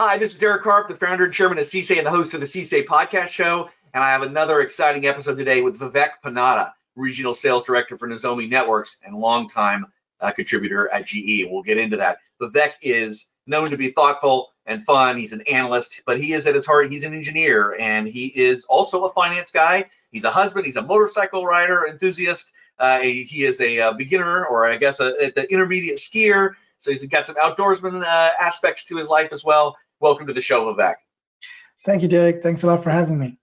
Hi, this is Derek Harp, the founder and chairman of CSA and the host of the CSA podcast show. And I have another exciting episode today with Vivek Ponnada, regional sales director for Nozomi Networks and longtime uh, contributor at GE. We'll get into that. Vivek is known to be thoughtful and fun. He's an analyst, but he is at his heart, he's an engineer and he is also a finance guy. He's a husband, he's a motorcycle rider enthusiast. Uh, he is a, a, uh, beginner or I guess a, a, the intermediate skier. So he's got some outdoorsman uh, aspects to his life as well. Welcome to the show, Vivek. Thank you, Derek. Thanks a lot for having me.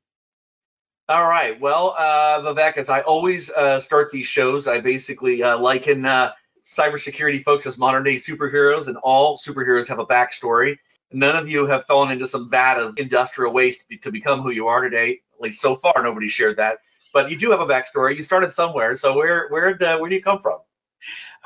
All right. Well, uh, Vivek, as I always uh, start these shows, I basically uh, liken uh, cybersecurity folks as modern day superheroes, and all superheroes have a backstory. None of you have fallen into some vat of industrial waste to, be, to become who you are today. At least so far, nobody shared that. But you do have a backstory. You started somewhere. So where where uh, where do you come from?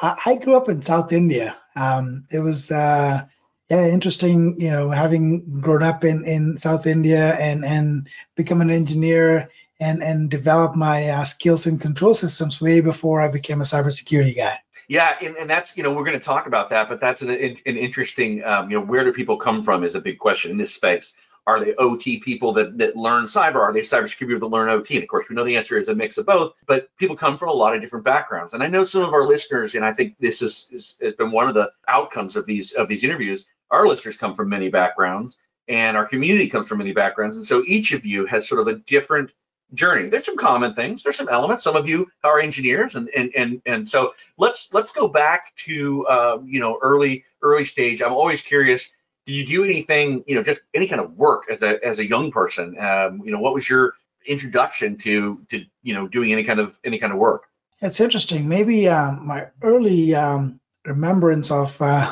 I grew up in South India. Um, it was uh, yeah, interesting. You know, having grown up in in South India and and become an engineer and and develop my uh, skills in control systems way before I became a cybersecurity guy. Yeah, and, and that's you know we're going to talk about that, but that's an an interesting um, you know where do people come from is a big question in this space. Are they OT people that, that learn cyber? Are they cybersecurity people that learn OT? And of course, we know the answer is a mix of both, but people come from a lot of different backgrounds. And I know some of our listeners, and I think this is, is has been one of the outcomes of these of these interviews, our listeners come from many backgrounds and our community comes from many backgrounds. And so each of you has sort of a different journey. There's some common things. There's some elements. Some of you are engineers, and and and and so let's let's go back to uh, you know early early stage. I'm always curious. Did you do anything you know just any kind of work as a as a young person? Um, you know what was your introduction to to you know doing any kind of any kind of work? It's interesting. Maybe um, my early um, remembrance of uh,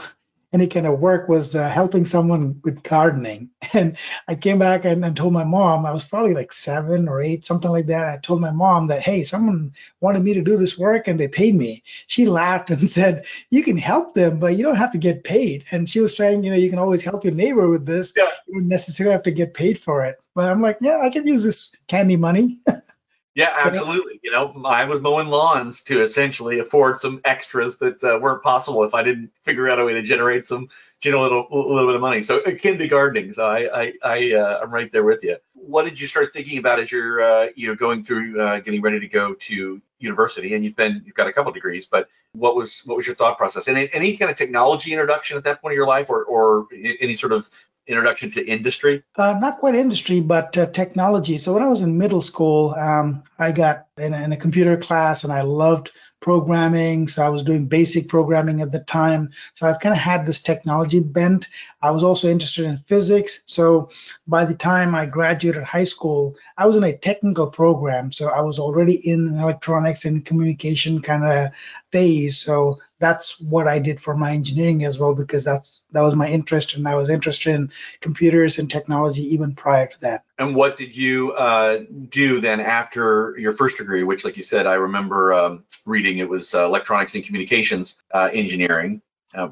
any kind of work was uh, helping someone with gardening. And I came back and, and, told my mom, I was probably like seven or eight, something like that. I told my mom that, hey, someone wanted me to do this work and they paid me. She laughed and said, you can help them, but you don't have to get paid. And she was saying, you know, you can always help your neighbor with this. Yeah. You don't necessarily have to get paid for it. But I'm like, yeah, I can use this candy money. Yeah, absolutely. You know, I was mowing lawns to essentially afford some extras that uh, weren't possible if I didn't figure out a way to generate some, you know, a little, little bit of money. So it can be gardening. So I, I, I uh, I'm right there with you. What did you start thinking about as you're, uh, you know, going through, uh, getting ready to go to university? And you've been, you've got a couple degrees, but what was, what was your thought process? And any kind of technology introduction at that point of your life, or, or any sort of introduction to industry? Uh, not quite industry, but uh, technology. So when I was in middle school, um, I got in in a, computer class, and I loved programming. So I was doing basic programming at the time. So I've kind of had this technology bent. I was also interested in physics. So by the time I graduated high school, I was in a technical program. So I was already in electronics and communication kind of phase. So that's what I did for my engineering as well because that's that was my interest and I was interested in computers and technology even prior to that. And what did you uh, do then after your first degree, which, like you said, I remember um, reading it was uh, electronics and communications uh, engineering.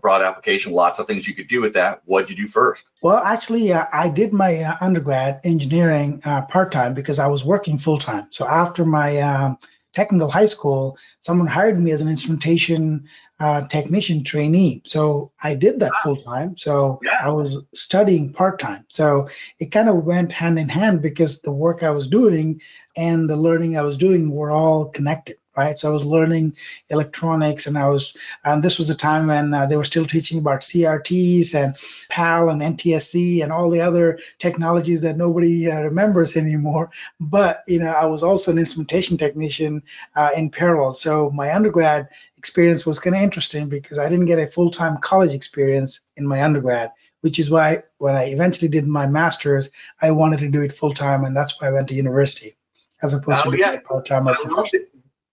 broad application, lots of things you could do with that. What did you do first? Well, actually, uh, I did my uh, undergrad engineering uh, part time because I was working full time. So after my um, technical high school, someone hired me as an instrumentation uh, technician trainee. So I did that full time. So yeah. I was studying part time. So it kind of went hand in hand because the work I was doing and the learning I was doing were all connected right? So I was learning electronics, and I was, and this was a time when uh, they were still teaching about CRTs and PAL and NTSC and all the other technologies that nobody uh, remembers anymore. But you know, I was also an instrumentation technician uh, in parallel. So my undergrad experience was kind of interesting because I didn't get a full-time college experience in my undergrad which is why when I eventually did my master's, I wanted to do it full time, and that's why I went to university as opposed oh, to yeah. part time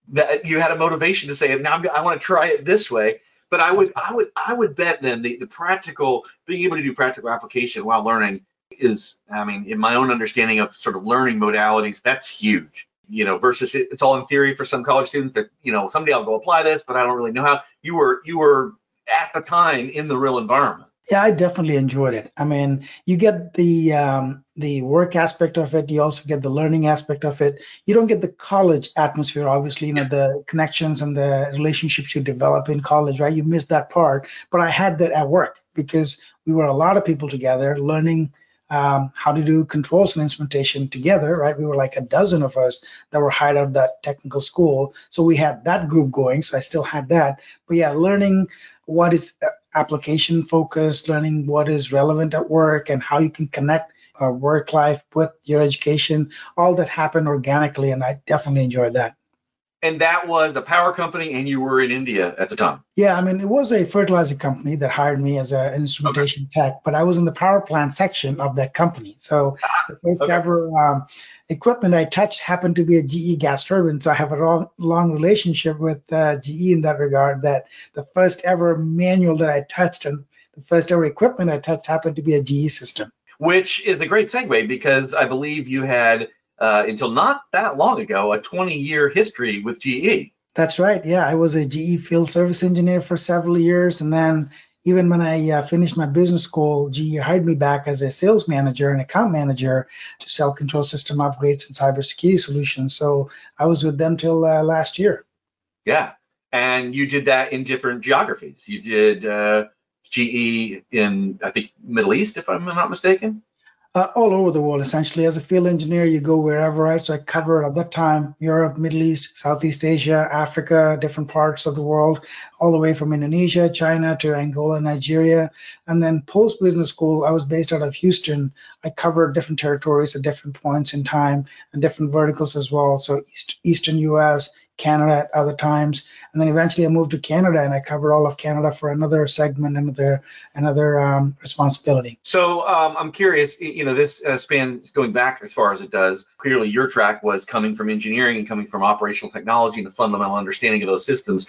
that you had a motivation to say, now I'm, i want to try it this way. But I would, I would, I would bet then the, the practical, being able to do practical application while learning is, I mean, in my own understanding of sort of learning modalities, that's huge. You know, versus it, it's all in theory for some college students that you know someday I'll go apply this, but I don't really know how. You were, you were at the time in the real environment. Yeah, I definitely enjoyed it. I mean, you get the um, the work aspect of it. You also get the learning aspect of it. You don't get the college atmosphere, obviously. You know, the connections and the relationships you develop in college, right? You miss that part. But I had that at work because we were a lot of people together learning um, how to do controls and instrumentation together, right? We were like a dozen of us that were hired out of that technical school. So we had that group going. So I still had that. But yeah, learning what is application focused, learning what is relevant at work and how you can connect uh, work life with your education, all that happened organically. And I definitely enjoyed that. And that was a power company, and you were in India at the time. Yeah, I mean, it was a fertilizer company that hired me as an instrumentation okay. tech, but I was in the power plant section of that company. So ah, the first okay. ever um, equipment I touched happened to be a GE gas turbine. So I have a long, long relationship with uh, GE in that regard. That the first ever manual that I touched and the first ever equipment I touched happened to be a GE system. Which is a great segue because I believe you had uh, until not that long ago, a 20 year history with GE. That's right. Yeah, I was a GE field service engineer for several years. And then even when I uh, finished my business school, GE hired me back as a sales manager and account manager to sell control system upgrades and cybersecurity solutions. So I was with them till uh, last year. Yeah. And you did that in different geographies. You did uh, GE in, I think, Middle East, if I'm not mistaken uh, all over the world essentially. As a field engineer, you go wherever, right? So I covered at that time Europe, Middle East, Southeast Asia, Africa, different parts of the world, all the way from Indonesia, China to Angola, Nigeria. And then post business school, I was based out of Houston. I covered different territories at different points in time and different verticals as well. So East, Eastern US, Canada at other times, and then eventually I moved to Canada and I covered all of Canada for another segment, another another um, responsibility. So um, I'm curious, you know, this uh, span going back as far as it does. Clearly, your track was coming from engineering and coming from operational technology and the fundamental understanding of those systems.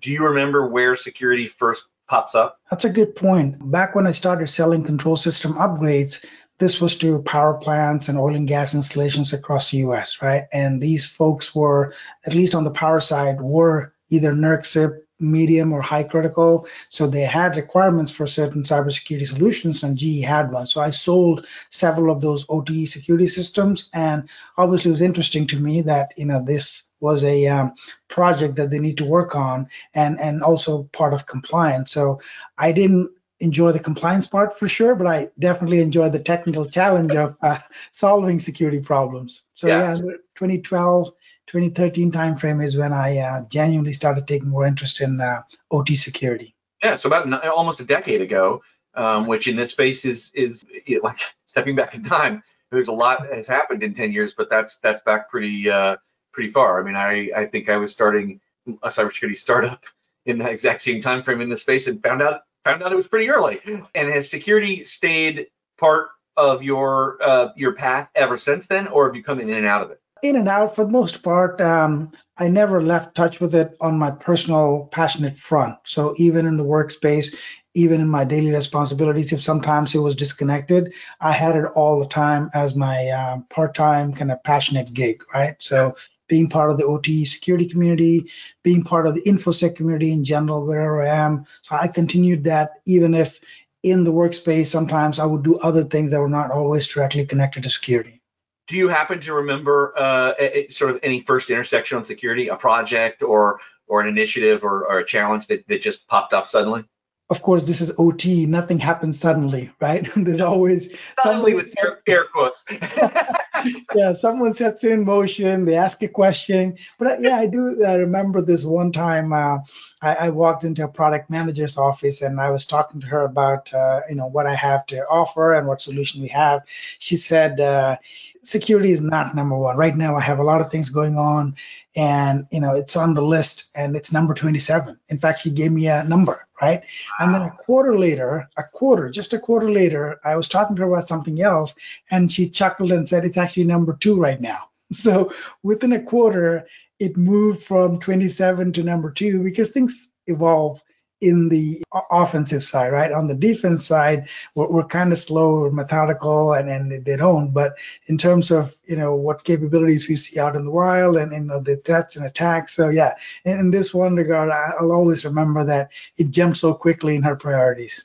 Do you remember where security first pops up? That's a good point. Back when I started selling control system upgrades, this was to power plants and oil and gas installations across the US, right? And these folks were, at least on the power side, were either NERC medium or high critical. So they had requirements for certain cybersecurity solutions, and GE had one. So I sold several of those OTE security systems, and obviously it was interesting to me that you know this was a um, project that they need to work on, and and also part of compliance. So I didn't enjoy the compliance part for sure, but I definitely enjoy the technical challenge of uh, solving security problems. So yeah, yeah 2012, 2013 timeframe is when I uh, genuinely started taking more interest in uh, OT security. Yeah, so about almost a decade ago, um, which in this space is is like stepping back in time. There's a lot that has happened in 10 years, but that's that's back pretty uh, pretty far. I mean, I I think I was starting a cybersecurity startup in that exact same time frame in this space and found out found out it was pretty early. And has security stayed part of your uh, your path ever since then, or have you come in and out of it? In and out for the most part. Um, I never left touch with it on my personal passionate front. So even in the workspace, even in my daily responsibilities, if sometimes it was disconnected, I had it all the time as my uh, part-time kind of passionate gig, right? So being part of the OT security community, being part of the InfoSec community in general, wherever I am. So I continued that even if in the workspace, sometimes I would do other things that were not always directly connected to security. Do you happen to remember uh, sort of any first intersection on security, a project or or an initiative or, or a challenge that, that just popped up suddenly? of course, this is OT. Nothing happens suddenly, right? There's always suddenly with air, air quotes. yeah, someone sets in motion. They ask a question. But uh, yeah, I do uh, remember this one time. Uh, I, I, walked into a product manager's office and I was talking to her about, uh, you know, what I have to offer and what solution we have. She said, uh, security is not number one right now i have a lot of things going on and you know it's on the list and it's number 27 in fact she gave me a number right? And then a quarter later a quarter just a quarter later i was talking to her about something else and she chuckled and said it's actually number two right now. So within a quarter it moved from 27 to number two because things evolve in the offensive side, right? On the defense side, we're, we're kind of slow or methodical and, and they don't. But in terms of, you know, what capabilities we see out in the wild and, you know, the threats and attacks. So, yeah, in, in this one regard, I'll always remember that it jumped so quickly in her priorities.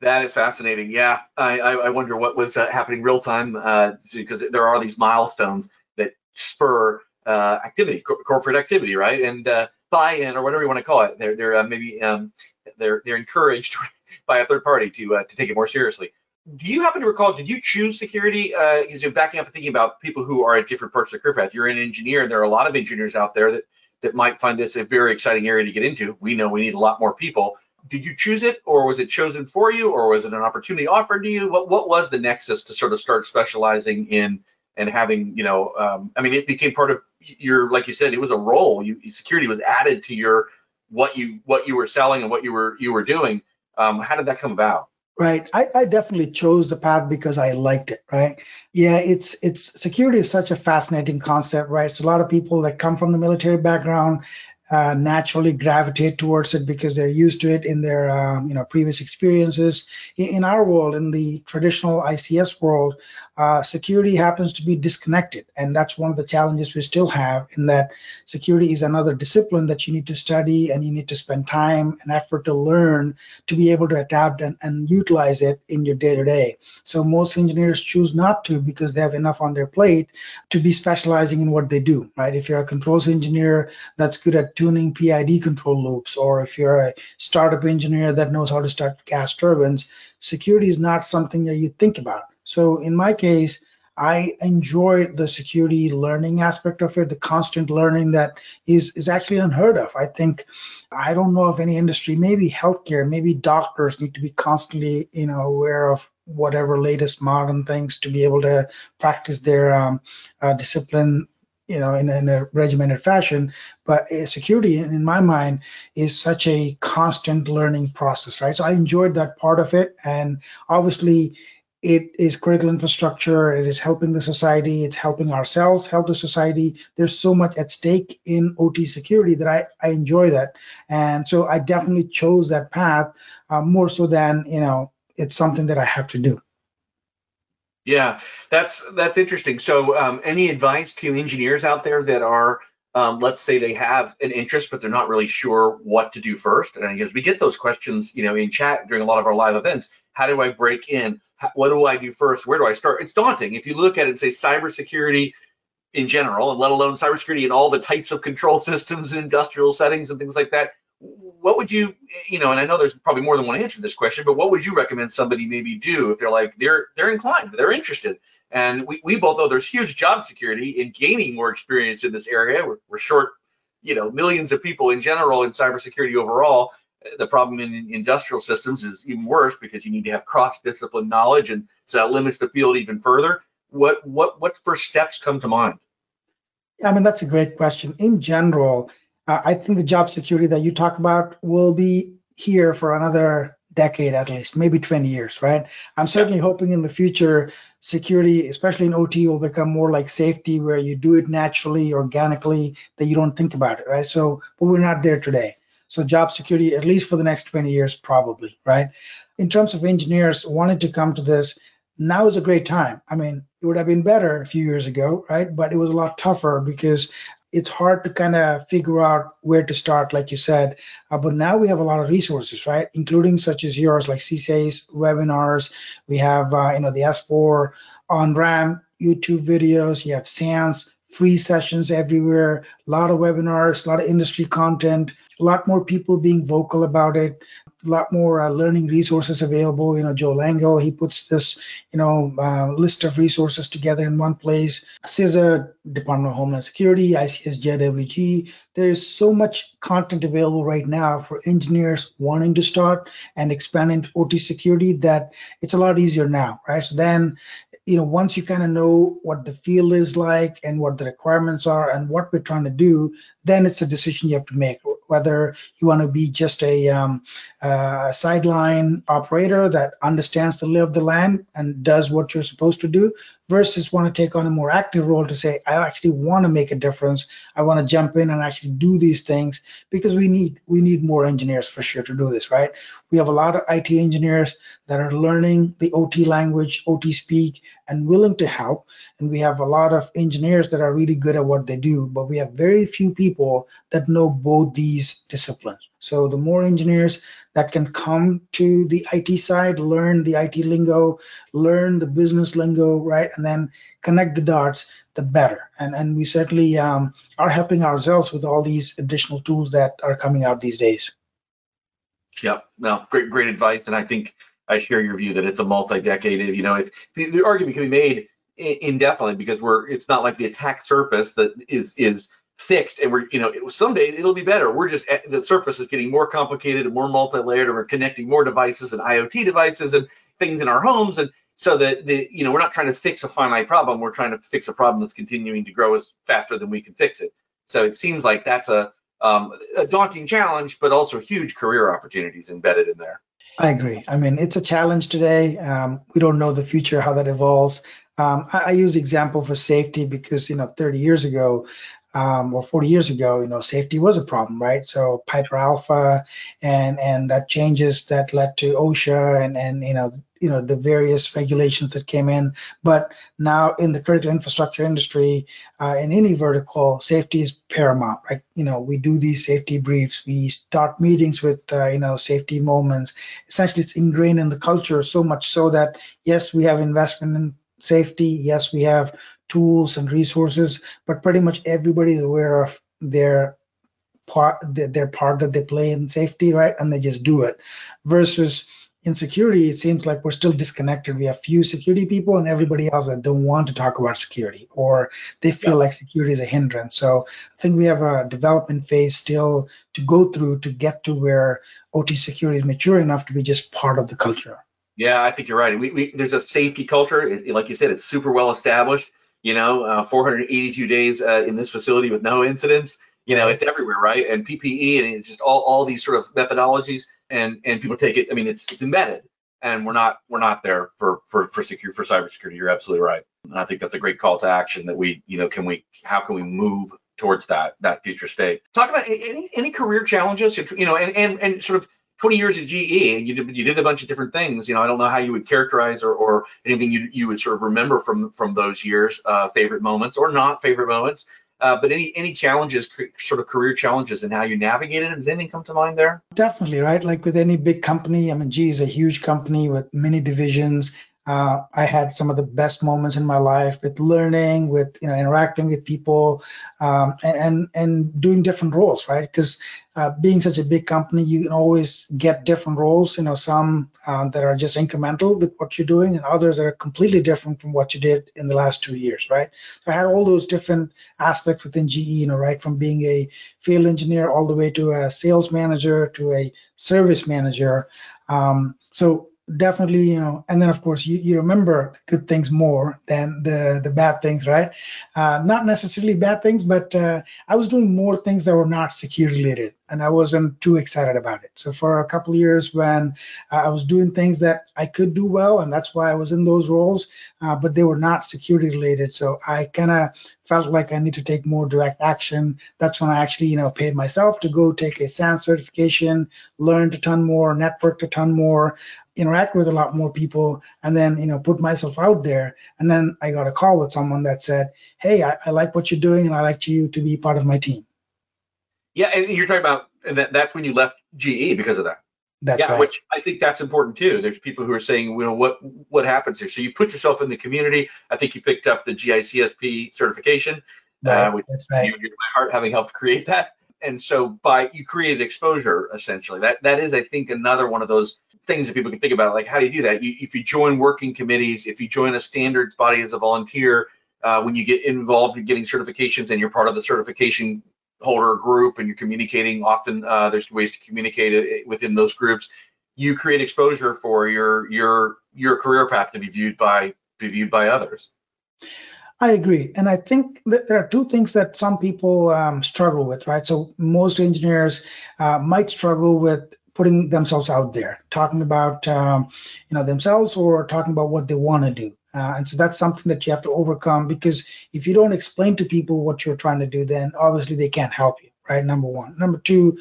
That is fascinating. Yeah, I, I wonder what was uh, happening real time uh, because there are these milestones that spur uh, activity, co- corporate activity, right? And uh, buy-in or whatever you want to call it. They're they're uh, maybe um, they're they're encouraged by a third party to uh, to take it more seriously. Do you happen to recall? Did you choose security? Uh, you're backing up and thinking about people who are at different parts of the career path. You're an engineer. and There are a lot of engineers out there that that might find this a very exciting area to get into. We know we need a lot more people. Did you choose it, or was it chosen for you, or was it an opportunity offered to you? What what was the nexus to sort of start specializing in and having you know? Um, I mean, it became part of your like you said, it was a role. You security was added to your what you what you were selling and what you were you were doing. Um, how did that come about? Right. I, I definitely chose the path because I liked it, right? Yeah, it's it's security is such a fascinating concept, right? So a lot of people that come from the military background uh, naturally gravitate towards it because they're used to it in their um, you know previous experiences. In, in, our world, in the traditional ICS world, uh, security happens to be disconnected, and that's one of the challenges we still have. In that security is another discipline that you need to study and you need to spend time and effort to learn to be able to adapt and, and utilize it in your day to day. So most engineers choose not to because they have enough on their plate to be specializing in what they do. Right? If you're a controls engineer that's good at tuning PID control loops, or if you're a startup engineer that knows how to start gas turbines, security is not something that you think about. So in my case, I enjoyed the security learning aspect of it, the constant learning that is is actually unheard of. I think I don't know of any industry, maybe healthcare, maybe doctors need to be constantly, you know, aware of whatever latest modern things to be able to practice their um, uh, discipline you know, in, in, a regimented fashion. But uh, security, in my mind, is such a constant learning process, right? So I enjoyed that part of it, and obviously, it is critical infrastructure. It is helping the society. It's helping ourselves, help the society. There's so much at stake in OT security that I, I enjoy that, and so I definitely chose that path uh, more so than you know it's something that I have to do. Yeah, that's that's interesting. So, um, any advice to engineers out there that are, um, let's say, they have an interest, but they're not really sure what to do first? And as we get those questions, you know, in chat during a lot of our live events, how do I break in? How, what do I do first? Where do I start? It's daunting. If you look at it and say cybersecurity in general, and let alone cybersecurity and all the types of control systems and industrial settings and things like that, what would you, you know, and I know there's probably more than one answer to this question, but what would you recommend somebody maybe do if they're like, they're they're inclined, they're interested? And we, we both know there's huge job security in gaining more experience in this area. We're, we're short, you know, millions of people in general in cybersecurity overall. The problem in industrial systems is even worse because you need to have cross-discipline knowledge, and so that limits the field even further. What what what first steps come to mind? I mean, that's a great question. In general, uh, I think the job security that you talk about will be here for another decade at least, maybe 20 years, right? I'm certainly hoping in the future, security, especially in OT, will become more like safety, where you do it naturally, organically, that you don't think about it, right? So, but we're not there today. So, job security, at least for the next 20 years, probably, right? In terms of engineers wanting to come to this, now is a great time. I mean, it would have been better a few years ago, right? But it was a lot tougher because it's hard to kind of figure out where to start, like you said. Uh, but now we have a lot of resources, right? Including such as yours, like CSA's webinars. We have, uh, you know, the S4 on RAM YouTube videos. You have SANS free sessions everywhere. A lot of webinars, a lot of industry content. A lot more people being vocal about it a lot more uh, learning resources available. You know, Joel Langill, he puts this, you know, uh, list of resources together in one place. CISA, Department of Homeland Security, ICS JWG. There's so much content available right now for engineers wanting to start and expand into OT security that it's a lot easier now, right? So then you know once you kind of know what the field is like and what the requirements are and what we're trying to do then it's a decision you have to make whether you want to be just a um, uh, sideline operator that understands the lay of the land and does what you're supposed to do, versus want to take on a more active role to say, I actually want to make a difference. I want to jump in and actually do these things because we need we need more engineers for sure to do this, right? We have a lot of IT engineers that are learning the OT language, OT speak, and willing to help. And we have a lot of engineers that are really good at what they do, but we have very few people that know both these disciplines. So the more engineers that can come to the IT side, learn the IT lingo, learn the business lingo, right, and then connect the dots, the better. And and we certainly um, are helping ourselves with all these additional tools that are coming out these days. Yeah, No, great, great advice. And I think I share your view that it's a multi-decade. You know, if the, the argument can be made indefinitely because we're it's not like the attack surface that is is fixed and we're you know it, someday it'll be better we're just the surface is getting more complicated and more multi-layered and we're connecting more devices and iot devices and things in our homes and so that the you know we're not trying to fix a finite problem we're trying to fix a problem that's continuing to grow as faster than we can fix it so it seems like that's a um, a daunting challenge but also huge career opportunities embedded in there I agree. I mean, it's a challenge today. Um, we don't know the future, how that evolves. Um, I, I, use the example for safety because, you know, 30 years ago um, or 40 years ago, you know, safety was a problem, right? So Piper Alpha and and that changes that led to OSHA and and you know you know the various regulations that came in. But now in the critical infrastructure industry uh, in any vertical safety is paramount right? You know we do these safety briefs. We start meetings with uh, you know safety moments. Essentially it's ingrained in the culture so much so that yes we have investment in safety. Yes we have tools and resources but pretty much everybody is aware of their part their part that they play in safety right and they just do it versus in security, it seems like we're still disconnected. We have few security people and everybody else that don't want to talk about security or they feel yeah. like security is a hindrance. So I think we have a development phase still to go through to get to where OT security is mature enough to be just part of the culture. Yeah, I think you're right. We, we there's a safety culture. It, like you said, it's super well established. You know, uh, 482 days uh, in this facility with no incidents. You know, it's everywhere, right? And PPE and it's just all all these sort of methodologies and and people take it. I mean, it's it's embedded, and we're not we're not there for for for secure for cybersecurity. You're absolutely right, and I think that's a great call to action. That we you know can we how can we move towards that that future state? Talk about any any career challenges, you know, and and and sort of 20 years at GE, and you did you did a bunch of different things. You know, I don't know how you would characterize or, or anything you you would sort of remember from from those years, uh, favorite moments or not favorite moments. Uh, but any any challenges, sort of career challenges, and how you navigated them? Does anything come to mind there? Definitely, right? Like with any big company, I mean, GE is a huge company with many divisions. Uh, I had some of the best moments in my life with learning, with you know interacting with people, um, and, and, and doing different roles, right? Because uh, being such a big company, you can always get different roles. You know, some um, that are just incremental with what you're doing, and others that are completely different from what you did in the last two years, right? So I had all those different aspects within GE, you know, right from being a field engineer all the way to a sales manager to a service manager. Um, so definitely you know and then of course you, you remember good things more than the the bad things right? Uh, not necessarily bad things but uh, i was doing more things that were not security related and i wasn't too excited about it. So for a couple years when uh, i was doing things that i could do well and that's why i was in those roles uh, but they were not security related. So i kind of felt like i need to take more direct action. That's when i actually you know paid myself to go take a SANS certification learned a ton more networked a ton more interact with a lot more people and then you know put myself out there and then i got a call with someone that said hey i, I like what you're doing and i like you to be part of my team yeah and you're talking about and that, that's when you left ge because of that that's yeah, right. which I think that's important too. There's people who are saying, you know, what what happens here? So you put yourself in the community. I think you picked up the GICSP certification, right. uh, which that's right. you, my heart having helped create that. And so by you created exposure essentially. That that is, I think, another one of those things that people can think about. Like, how do you do that? You, if you join working committees, if you join a standards body as a volunteer, uh, when you get involved in getting certifications and you're part of the certification holder group and you're communicating, often uh, there's ways to communicate within those groups. You create exposure for your your your career path to be viewed by be viewed by others. I agree. And I think that there are two things that some people um, struggle with, right? So most engineers uh, might struggle with putting themselves out there, talking about um, you know themselves or talking about what they want to do. Uh, and so that's something that you have to overcome because if you don't explain to people what you're trying to do, then obviously they can't help you, right? Number one. Number two,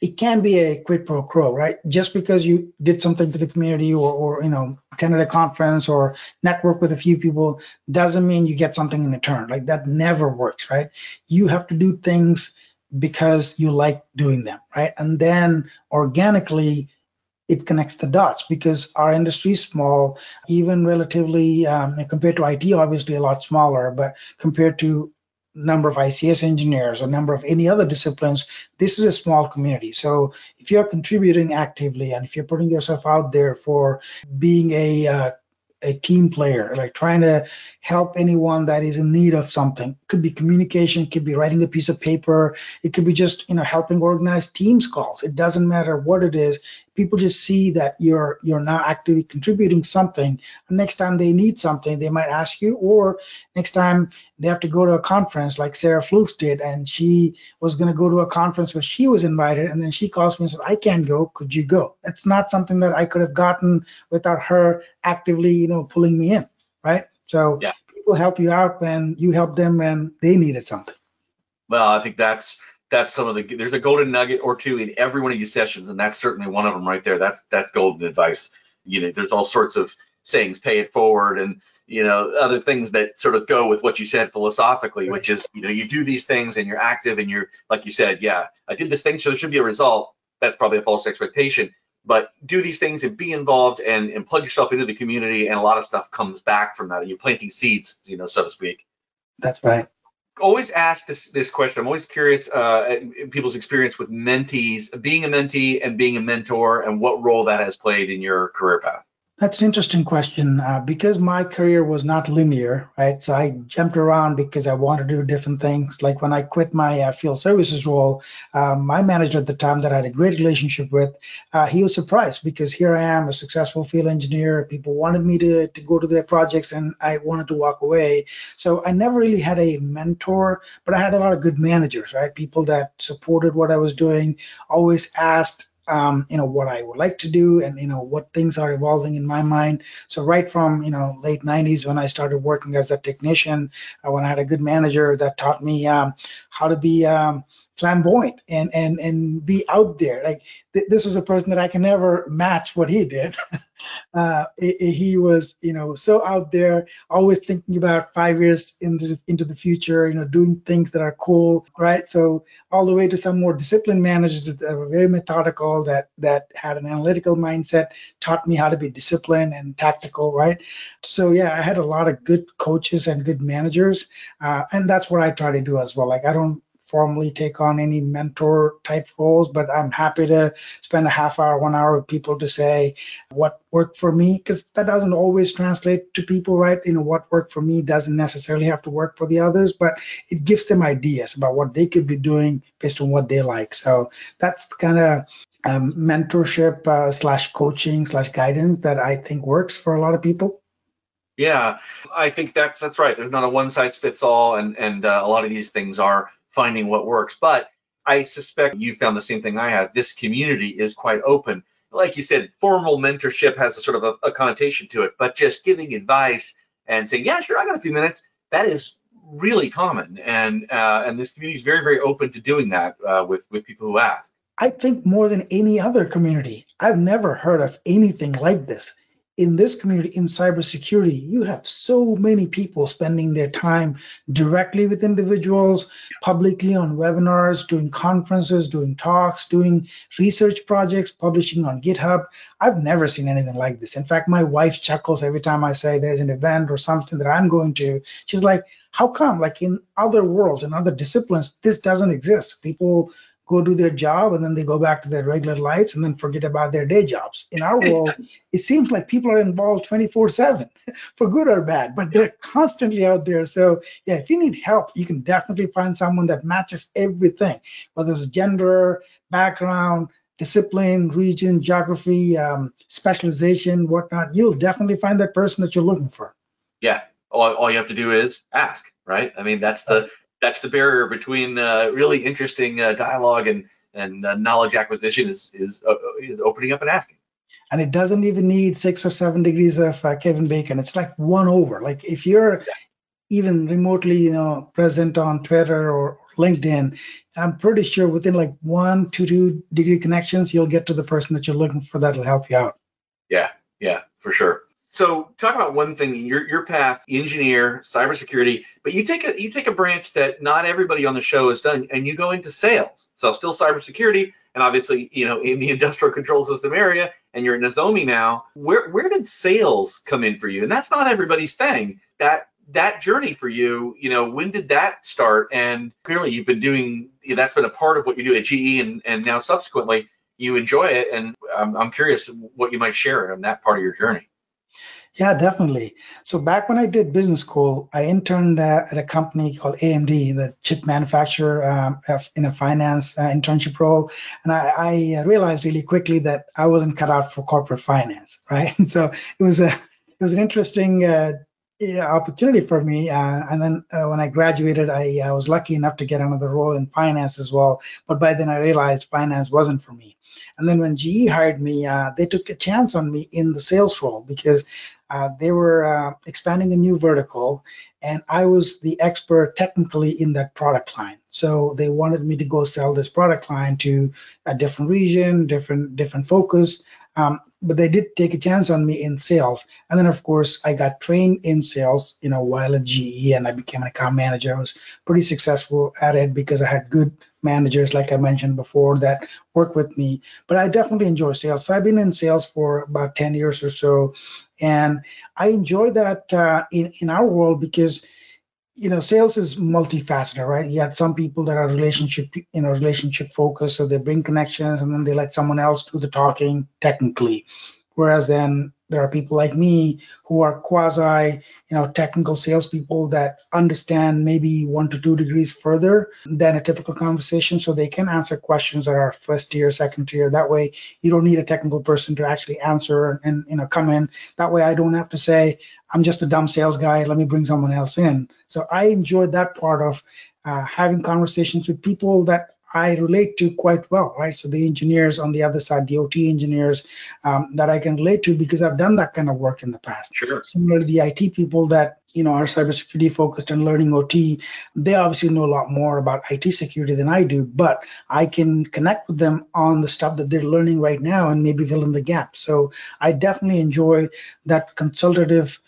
it can be a quid pro quo, right? Just because you did something for the community or, or you know attended a conference or network with a few people doesn't mean you get something in return. Like that never works, right? You have to do things because you like doing them, right? And then organically it connects the dots because our industry is small, even relatively um, compared to IT, obviously a lot smaller, but compared to number of ICS engineers or number of any other disciplines, this is a small community. So if you're contributing actively and if you're putting yourself out there for being a uh, a team player, like trying to help anyone that is in need of something. Could be communication, could be writing a piece of paper, it could be just you know helping organize Teams calls. It doesn't matter what it is people just see that you're you're now actively contributing something. And next time they need something they might ask you or next time they have to go to a conference like sarah Fluchs did and she was going to go to a conference where she was invited and then she calls me and said i can't go. Could you go? It's not something that i could have gotten without her actively you know pulling me in right? So yeah. people help you out when you help them when they needed something. Well i think that's that's some of the there's a golden nugget or two in every one of these sessions and that's certainly one of them right there. That's that's golden advice. You know there's all sorts of sayings pay it forward and you know other things that sort of go with what you said philosophically right. which is you know you do these things and you're active and you're like you said yeah i did this thing so there should be a result. That's probably a false expectation. But do these things and be involved and, and plug yourself into the community and a lot of stuff comes back from that and you're planting seeds you know so to speak. That's right always ask this this question. I'm always curious uh, people's experience with mentees, being a mentee and being a mentor, and what role that has played in your career path. That's an interesting question uh, because my career was not linear, right? So I jumped around because I wanted to do different things. Like when I quit my uh, field services role, um, my manager at the time that I had a great relationship with, uh, he was surprised because here I am, a successful field engineer. People wanted me to, to go to their projects and I wanted to walk away. So I never really had a mentor, but I had a lot of good managers, right? People that supported what I was doing, always asked um, you know what I would like to do and you know what things are evolving in my mind. So right from you know late 90s when I started working as a technician, uh, when I had a good manager that taught me um, how to be um, flamboyant and and and be out there. Like th- this was a person that I can never match what he did. uh, it, it, he was, you know, so out there, always thinking about five years into the, into the future. You know, doing things that are cool, right? So all the way to some more disciplined managers that were very methodical, that that had an analytical mindset, taught me how to be disciplined and tactical, right? So yeah, I had a lot of good coaches and good managers, uh, and that's what I try to do as well. Like I don't formally take on any mentor type roles, but I'm happy to spend a half hour, one hour with people to say what worked for me, because that doesn't always translate to people, right? You know, what worked for me doesn't necessarily have to work for the others, but it gives them ideas about what they could be doing based on what they like. So that's kind of um, mentorship uh, slash coaching slash guidance that I think works for a lot of people. Yeah, I think that's that's right. There's not a one size fits all, and and uh, a lot of these things are finding what works. But I suspect you found the same thing I have. This community is quite open. Like you said, formal mentorship has a sort of a, a connotation to it, but just giving advice and saying, "Yeah, sure, I got a few minutes," that is really common, and uh, and this community is very, very open to doing that uh, with with people who ask. I think more than any other community, I've never heard of anything like this in this community in cybersecurity, you have so many people spending their time directly with individuals, publicly on webinars, doing conferences, doing talks, doing research projects, publishing on GitHub. I've never seen anything like this. In fact, my wife chuckles every time I say there's an event or something that I'm going to. She's like, how come? Like in other worlds, in other disciplines, this doesn't exist. People go do their job and then they go back to their regular lives and then forget about their day jobs. In our world, it seems like people are involved 24 7 for good or bad, but they're constantly out there. So, yeah, if you need help, you can definitely find someone that matches everything, whether it's gender, background, discipline, region, geography, um, specialization, whatnot. You'll definitely find that person that you're looking for. Yeah. All, all you have to do is ask, right? I mean, that's the that's the barrier between uh, really interesting uh, dialogue and and uh, knowledge acquisition is is uh, is opening up and asking. And it doesn't even need six or seven degrees of uh, Kevin Bacon. It's like one over. Like if you're even remotely, you know, present on Twitter or LinkedIn, I'm pretty sure within like one to two degree connections, you'll get to the person that you're looking for that'll help you out. Yeah, yeah, for sure. So talk about one thing, your your path, engineer, cybersecurity, but you take a you take a branch that not everybody on the show has done, and you go into sales. So still cybersecurity, and obviously, you know, in the industrial control system area, and you're at Nozomi now. Where where did sales come in for you? And that's not everybody's thing. That that journey for you, you know, when did that start? And clearly, you've been doing that's been a part of what you do at GE, and and now subsequently you enjoy it. And I'm, I'm curious what you might share on that part of your journey. Yeah, definitely. So back when I did business school, I interned uh, at a company called AMD, the chip manufacturer, um, in a finance uh, internship role, and I, I, realized really quickly that I wasn't cut out for corporate finance, right? so it was a it was an interesting uh, opportunity for me. Uh, and then uh, when I graduated, I, I, was lucky enough to get another role in finance as well. But by then I realized finance wasn't for me. And then when GE hired me, uh, they took a chance on me in the sales role because uh, they were uh, expanding a new vertical, and I was the expert technically in that product line. So they wanted me to go sell this product line to a different region, different different focus. Um, but they did take a chance on me in sales. And then, of course, I got trained in sales, you know, while at GE, and I became an account manager. I was pretty successful at it because I had good managers, like I mentioned before, that work with me. But I definitely enjoy sales. So I've been in sales for about 10 years or so, and I enjoy that uh, in in our world because you know sales is multifaceted right? You have some people that are relationship you know relationship focused so they bring connections and then they let someone else do the talking technically. Whereas then there are people like me who are quasi, you know, technical salespeople that understand maybe one to two degrees further than a typical conversation, so they can answer questions that are first tier, second tier. That way, you don't need a technical person to actually answer and, you know come in. That way, I don't have to say I'm just a dumb sales guy. Let me bring someone else in. So I enjoyed that part of uh, having conversations with people that I relate to quite well, right? So the engineers on the other side, the OT engineers um, that I can relate to because I've done that kind of work in the past. Sure. Similar to the IT people that you know are cybersecurity focused and learning OT, they obviously know a lot more about IT security than I do, but I can connect with them on the stuff that they're learning right now and maybe fill in the gap. So I definitely enjoy that consultative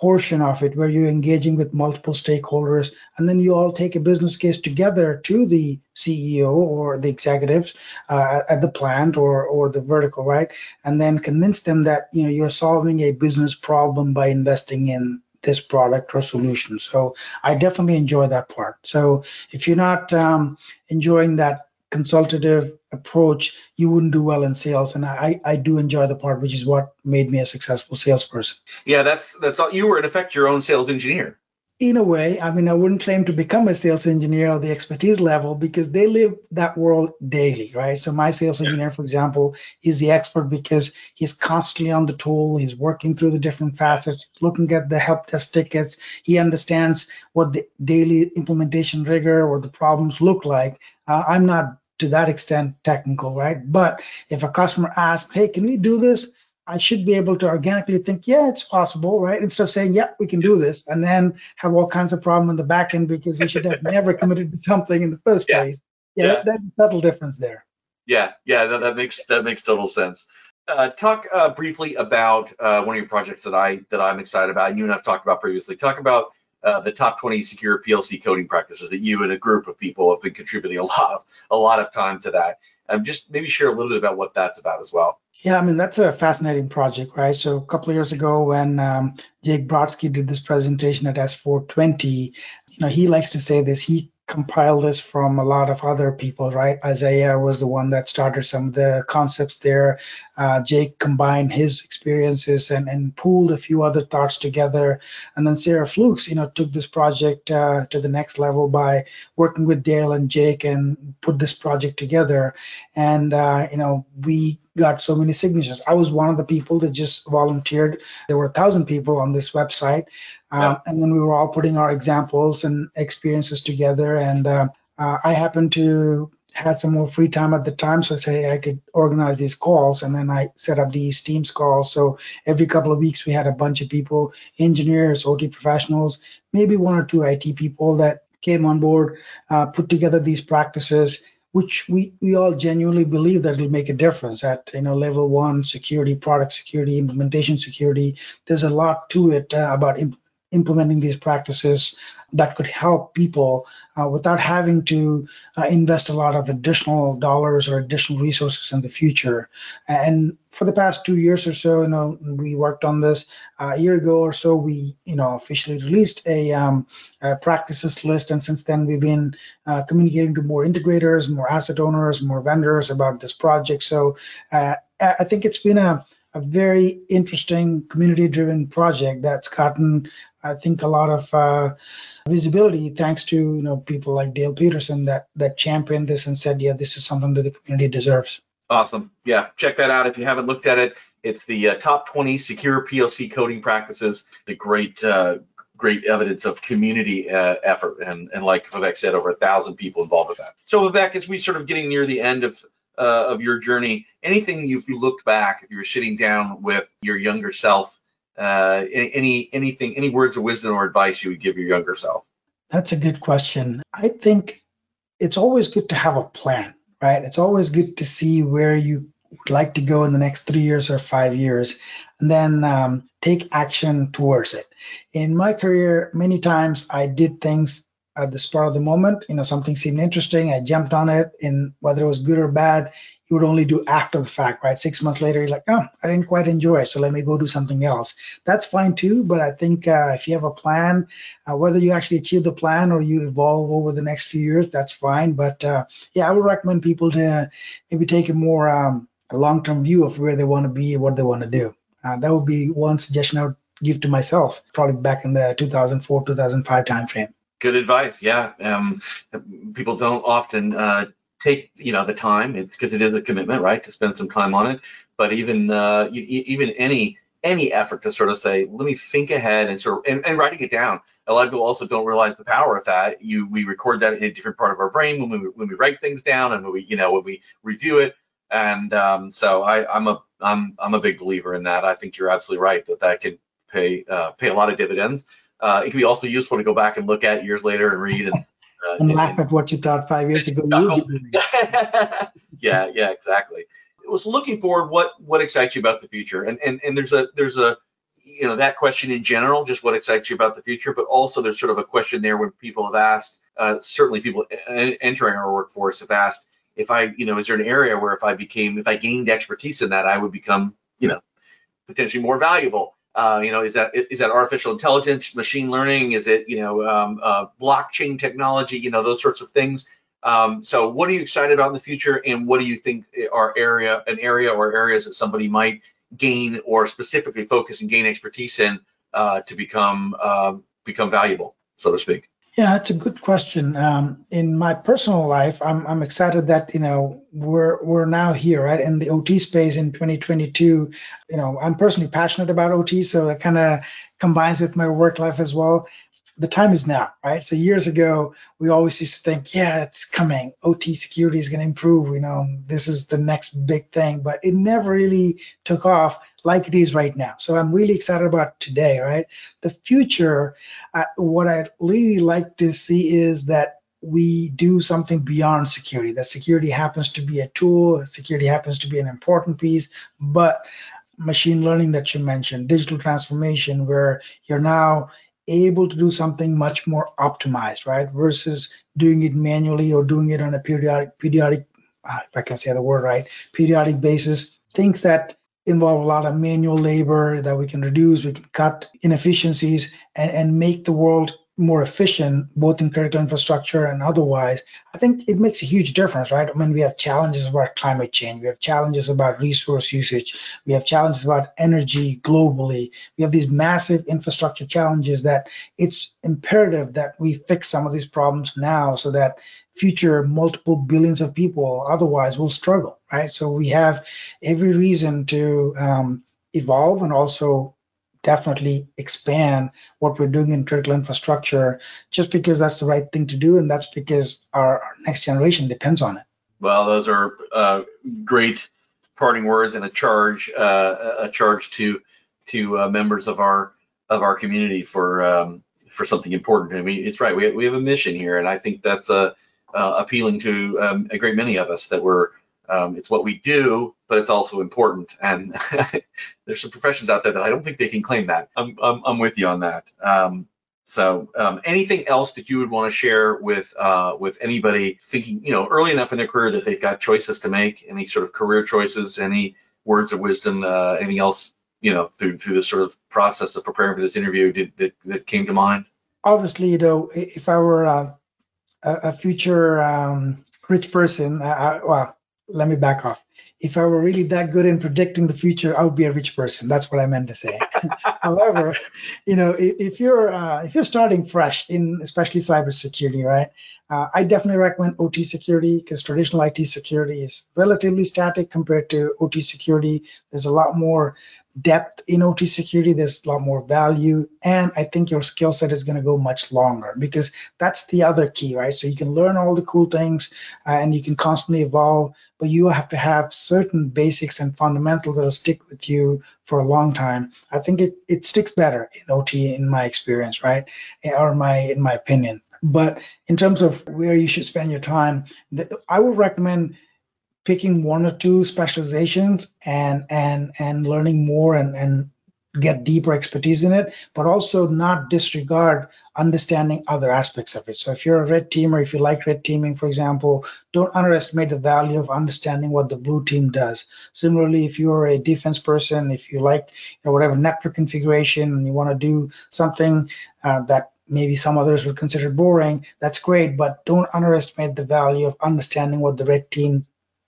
portion of it where you're engaging with multiple stakeholders and then you all take a business case together to the ceo or the executives uh, at the plant or or the vertical right? And then convince them that you know you're solving a business problem by investing in this product or solution. So i definitely enjoy that part. So if you're not um, enjoying that consultative approach, you wouldn't do well in sales. And I, I do enjoy the part, which is what made me a successful salesperson. Yeah, that's that's all. You were in effect your own sales engineer. In a way, I mean, I wouldn't claim to become a sales engineer or the expertise level because they live that world daily, right? So my sales engineer, for example, is the expert because he's constantly on the tool. He's working through the different facets, looking at the help desk tickets. He understands what the daily implementation rigor or the problems look like. Uh, I'm not to that extent technical, right? But if a customer asks, hey, can we do this? I should be able to organically think, yeah, it's possible, right? Instead of saying, yeah, we can do this, and then have all kinds of problem in the back end because you should have never committed to something in the first yeah. place. Yeah, yeah. That, that's a subtle difference there. Yeah, yeah, that, that makes that makes total sense. Uh, talk uh, briefly about uh, one of your projects that I that I'm excited about. And you and I've talked about previously. Talk about uh, the top 20 secure PLC coding practices that you and a group of people have been contributing a lot of a lot of time to that. Um, just maybe share a little bit about what that's about as well. Yeah, I mean that's a fascinating project, right? So a couple of years ago, when um, Jake Brodsky did this presentation at S420, you know he likes to say this. He compile this from a lot of other people, right? Isaiah was the one that started some of the concepts there. Uh, Jake combined his experiences and, and pooled a few other thoughts together. And then Sarah Fluchs, you know, took this project uh, to the next level by working with Dale and Jake and put this project together. And, uh, you know, we got so many signatures. I was one of the people that just volunteered. There were a thousand people on this website. Um, yeah. And then we were all putting our examples and experiences together. And uh, uh, I happened to had some more free time at the time, so I said hey, I could organize these calls, and then I set up these Teams calls. So every couple of weeks we had a bunch of people, engineers, OT professionals, maybe one or two IT people that came on board, uh, put together these practices, which we, we all genuinely believe that it'll make a difference at you know level one security, product security, implementation security. There's a lot to it uh, about implementing these practices that could help people uh, without having to uh, invest a lot of additional dollars or additional resources in the future. And for the past two years or so, you know, we worked on this. Uh, a year ago or so, we, you know, officially released a, um, a practices list, and since then we've been uh, communicating to more integrators, more asset owners, more vendors about this project. So uh, I think it's been a a very interesting community-driven project that's gotten, I think, a lot of uh, visibility thanks to you know people like Dale Peterson that that championed this and said, yeah, this is something that the community deserves. Awesome. Yeah, check that out if you haven't looked at it. It's the uh, top 20 secure PLC coding practices. The great, uh, great evidence of community uh, effort, and and like Vivek said, over a thousand people involved with that. So Vivek, as we sort of getting near the end of uh, of your journey, anything if you looked back, if you were sitting down with your younger self, uh, any anything, any words of wisdom or advice you would give your younger self? That's a good question. I think it's always good to have a plan, right? It's always good to see where you would like to go in the next three years or five years, and then um, take action towards it. In my career, many times I did things at the spur of the moment. You know, something seemed interesting. I jumped on it, and whether it was good or bad, you would only do after the fact, right? Six months later, you're like, oh, I didn't quite enjoy it, so let me go do something else. That's fine too, but I think uh, if you have a plan, uh, whether you actually achieve the plan or you evolve over the next few years, that's fine. But uh, yeah, I would recommend people to maybe take a more um, long-term view of where they want to be what they want to do. Uh, that would be one suggestion I would give to myself, probably back in the 2004, 2005 timeframe. Good advice. Yeah. Um, people don't often uh, take you know the time. It's because it is a commitment right to spend some time on it. But even uh, even any any effort to sort of say let me think ahead and sort of and, and, writing it down. A lot of people also don't realize the power of that. You we record that in a different part of our brain when we when we write things down and when we you know when we review it. And um, so I, I'm a I'm I'm a big believer in that. I think you're absolutely right that that can pay uh, pay a lot of dividends. Uh, it can be also useful to go back and look at years later and read and and laugh at what you thought five years ago yeah, yeah, exactly. It was looking forward. What what excites you about the future? And and and there's a there's a you know that question in general, just what excites you about the future, but also there's sort of a question there when people have asked. Uh, certainly, people entering our workforce have asked if I, you know, is there an area where if I became, if I gained expertise in that, I would become, you know, potentially more valuable. Uh, you know, is that is that artificial intelligence, machine learning? Is it you know um, uh, blockchain technology? You know those sorts of things. Um, so, what are you excited about in the future, and what do you think are area an area or areas that somebody might gain or specifically focus and gain expertise in uh, to become uh, become valuable, so to speak? Yeah, that's a good question. Um, in my personal life, I'm I'm excited that you know we're we're now here, right, in the OT space in 2022. You know, I'm personally passionate about OT, so that kind of combines with my work life as well the time is now, right? So years ago, we always used to think, yeah, it's coming. OT security is going to improve. You know, this is the next big thing, but it never really took off like it is right now. So I'm really excited about today, right? The future, uh, what I'd really like to see is that we do something beyond security. That security happens to be a tool, security happens to be an important piece, but machine learning that you mentioned, digital transformation, where you're now able to do something much more optimized, right? Versus doing it manually or doing it on a periodic, periodic, uh, if I can say the word right, periodic basis. Things that involve a lot of manual labor that we can reduce, we can cut inefficiencies and, and make the world more efficient, both in critical infrastructure and otherwise, I think it makes a huge difference, right? I mean, we have challenges about climate change, we have challenges about resource usage, we have challenges about energy globally, we have these massive infrastructure challenges that it's imperative that we fix some of these problems now so that future multiple billions of people otherwise will struggle, right? So we have every reason to um, evolve and also definitely expand what we're doing in critical infrastructure just because that's the right thing to do and that's because our, our next generation depends on it Well, those are uh, great parting words and a charge, uh, a charge to to uh, members of our of our community for um, for something important. I mean, it's right. We we have a mission here, and I think that's uh, uh appealing to um, a great many of us that we're. Um, it's what we do, but it's also important. And there's some professions out there that I don't think they can claim that. I'm I'm, I'm with you on that. Um, so, um, anything else that you would want to share with uh, with anybody thinking, you know, early enough in their career that they've got choices to make? Any sort of career choices? Any words of wisdom? Uh, anything else? You know, through through this sort of process of preparing for this interview, did that that came to mind? Obviously, you know, if I were uh, a, a future um, rich person, I, well, let me back off if I were really that good in predicting the future, I would be a rich person. That's what I meant to say. However, you know, if, you're uh, if you're starting fresh in especially cybersecurity, right? Uh, I definitely recommend OT security because traditional IT security is relatively static compared to OT security. There's a lot more depth in OT security, there's a lot more value. And I think your skill set is going to go much longer because that's the other key, right? So you can learn all the cool things uh, and you can constantly evolve, but you have to have certain basics and fundamentals that'll stick with you for a long time. I think it, it sticks better in OT in my experience, right? Or my in my opinion. But in terms of where you should spend your time, I would recommend picking one or two specializations and and and learning more and and get deeper expertise in it, but also not disregard understanding other aspects of it. So if you're a red teamer, if you like red teaming, for example, don't underestimate the value of understanding what the blue team does. Similarly, if you're a defense person, if you like you know, whatever network configuration and you want to do something uh, that maybe some others would consider boring, that's great, but don't underestimate the value of understanding what the red team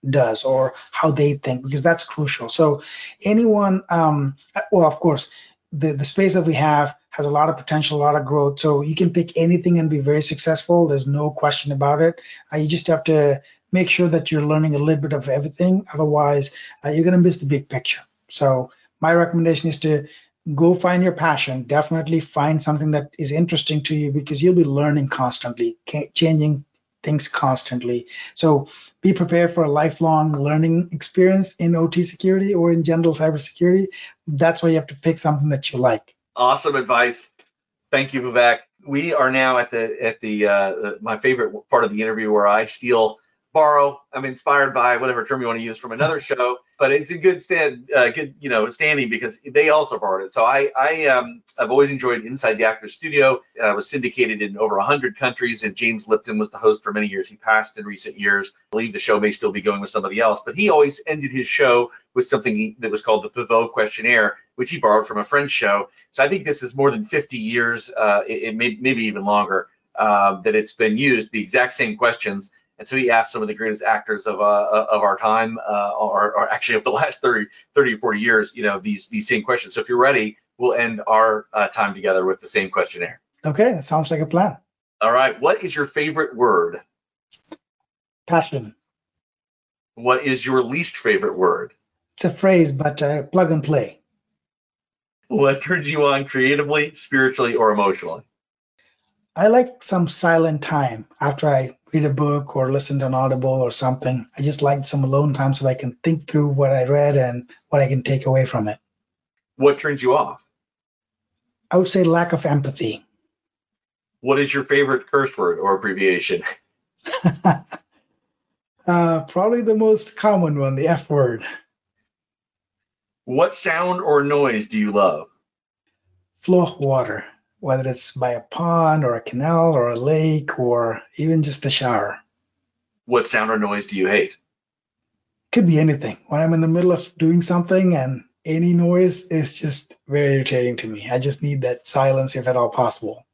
does or how they think because that's crucial. So anyone um, well of course the, the space that we have has a lot of potential a lot of growth. So you can pick anything and be very successful. There's no question about it. Uh, you just have to make sure that you're learning a little bit of everything. Otherwise uh, you're going to miss the big picture. So my recommendation is to go find your passion. Definitely find something that is interesting to you because you'll be learning constantly changing things constantly. So be prepared for a lifelong learning experience in OT security or in general cybersecurity. That's why you have to pick something that you like. Awesome advice. Thank you, Vivek. We are now at the at the uh, my favorite part of the interview where I steal borrow. I'm inspired by whatever term you want to use from another show, but it's in good stand, uh, good you know standing because they also borrowed it. So I I um I've always enjoyed Inside the Actor Studio. Uh, was syndicated in over 100 countries, and James Lipton was the host for many years. He passed in recent years. I believe the show may still be going with somebody else, but he always ended his show with something that was called the Pivot Questionnaire, which he borrowed from a French show. So I think this is more than 50 years, uh, it, it may maybe even longer. Uh, that it's been used, the exact same questions, and so he asked some of the greatest actors of uh, of our time, uh, or, or, actually of the last 30, 30 or 40 years, you know, these these same questions. So if you're ready, we'll end our uh, time together with the same questionnaire. Okay, that sounds like a plan. All right. What is your favorite word? Passion. What is your least favorite word? It's a phrase, but uh, plug and play. What turns you on creatively, spiritually, or emotionally? I like some silent time after I read a book or listen to an audible or something. I just like some alone time so I can think through what I read and what I can take away from it. What turns you off? I would say lack of empathy. What is your favorite curse word or abbreviation? uh, probably the most common one, the F word. What sound or noise do you love? Flow of water whether it's by a pond or a canal or a lake or even just a shower. What sound or noise do you hate? Could be anything. When I'm in the middle of doing something and any noise is just very irritating to me. I just need that silence if at all possible.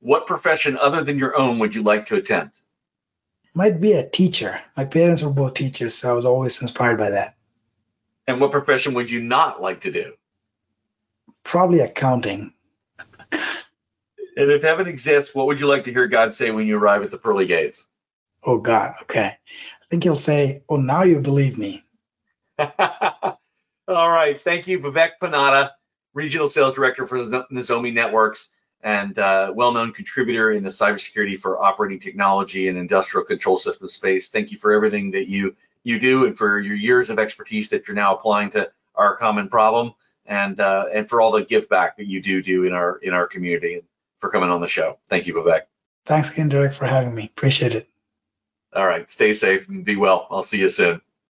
What profession other than your own would you like to attempt? Might be a teacher. My parents were both teachers, so I was always inspired by that. And what profession would you not like to do? Probably accounting. And if heaven exists, what would you like to hear God say when you arrive at the pearly gates? Oh, God. Okay. I think he'll say, Oh, now you believe me. All right. Thank you, Vivek Ponnada, Regional Sales Director for Nozomi Networks. and uh, well-known contributor in the cybersecurity for operating technology and industrial control system space. Thank you for everything that you you do and for your years of expertise that you're now applying to our common problem and uh, and for all the give back that you do do in our in our community and for coming on the show. Thank you, Vivek. Thanks again, Derek, for having me. Appreciate it. All right, stay safe and be well. I'll see you soon.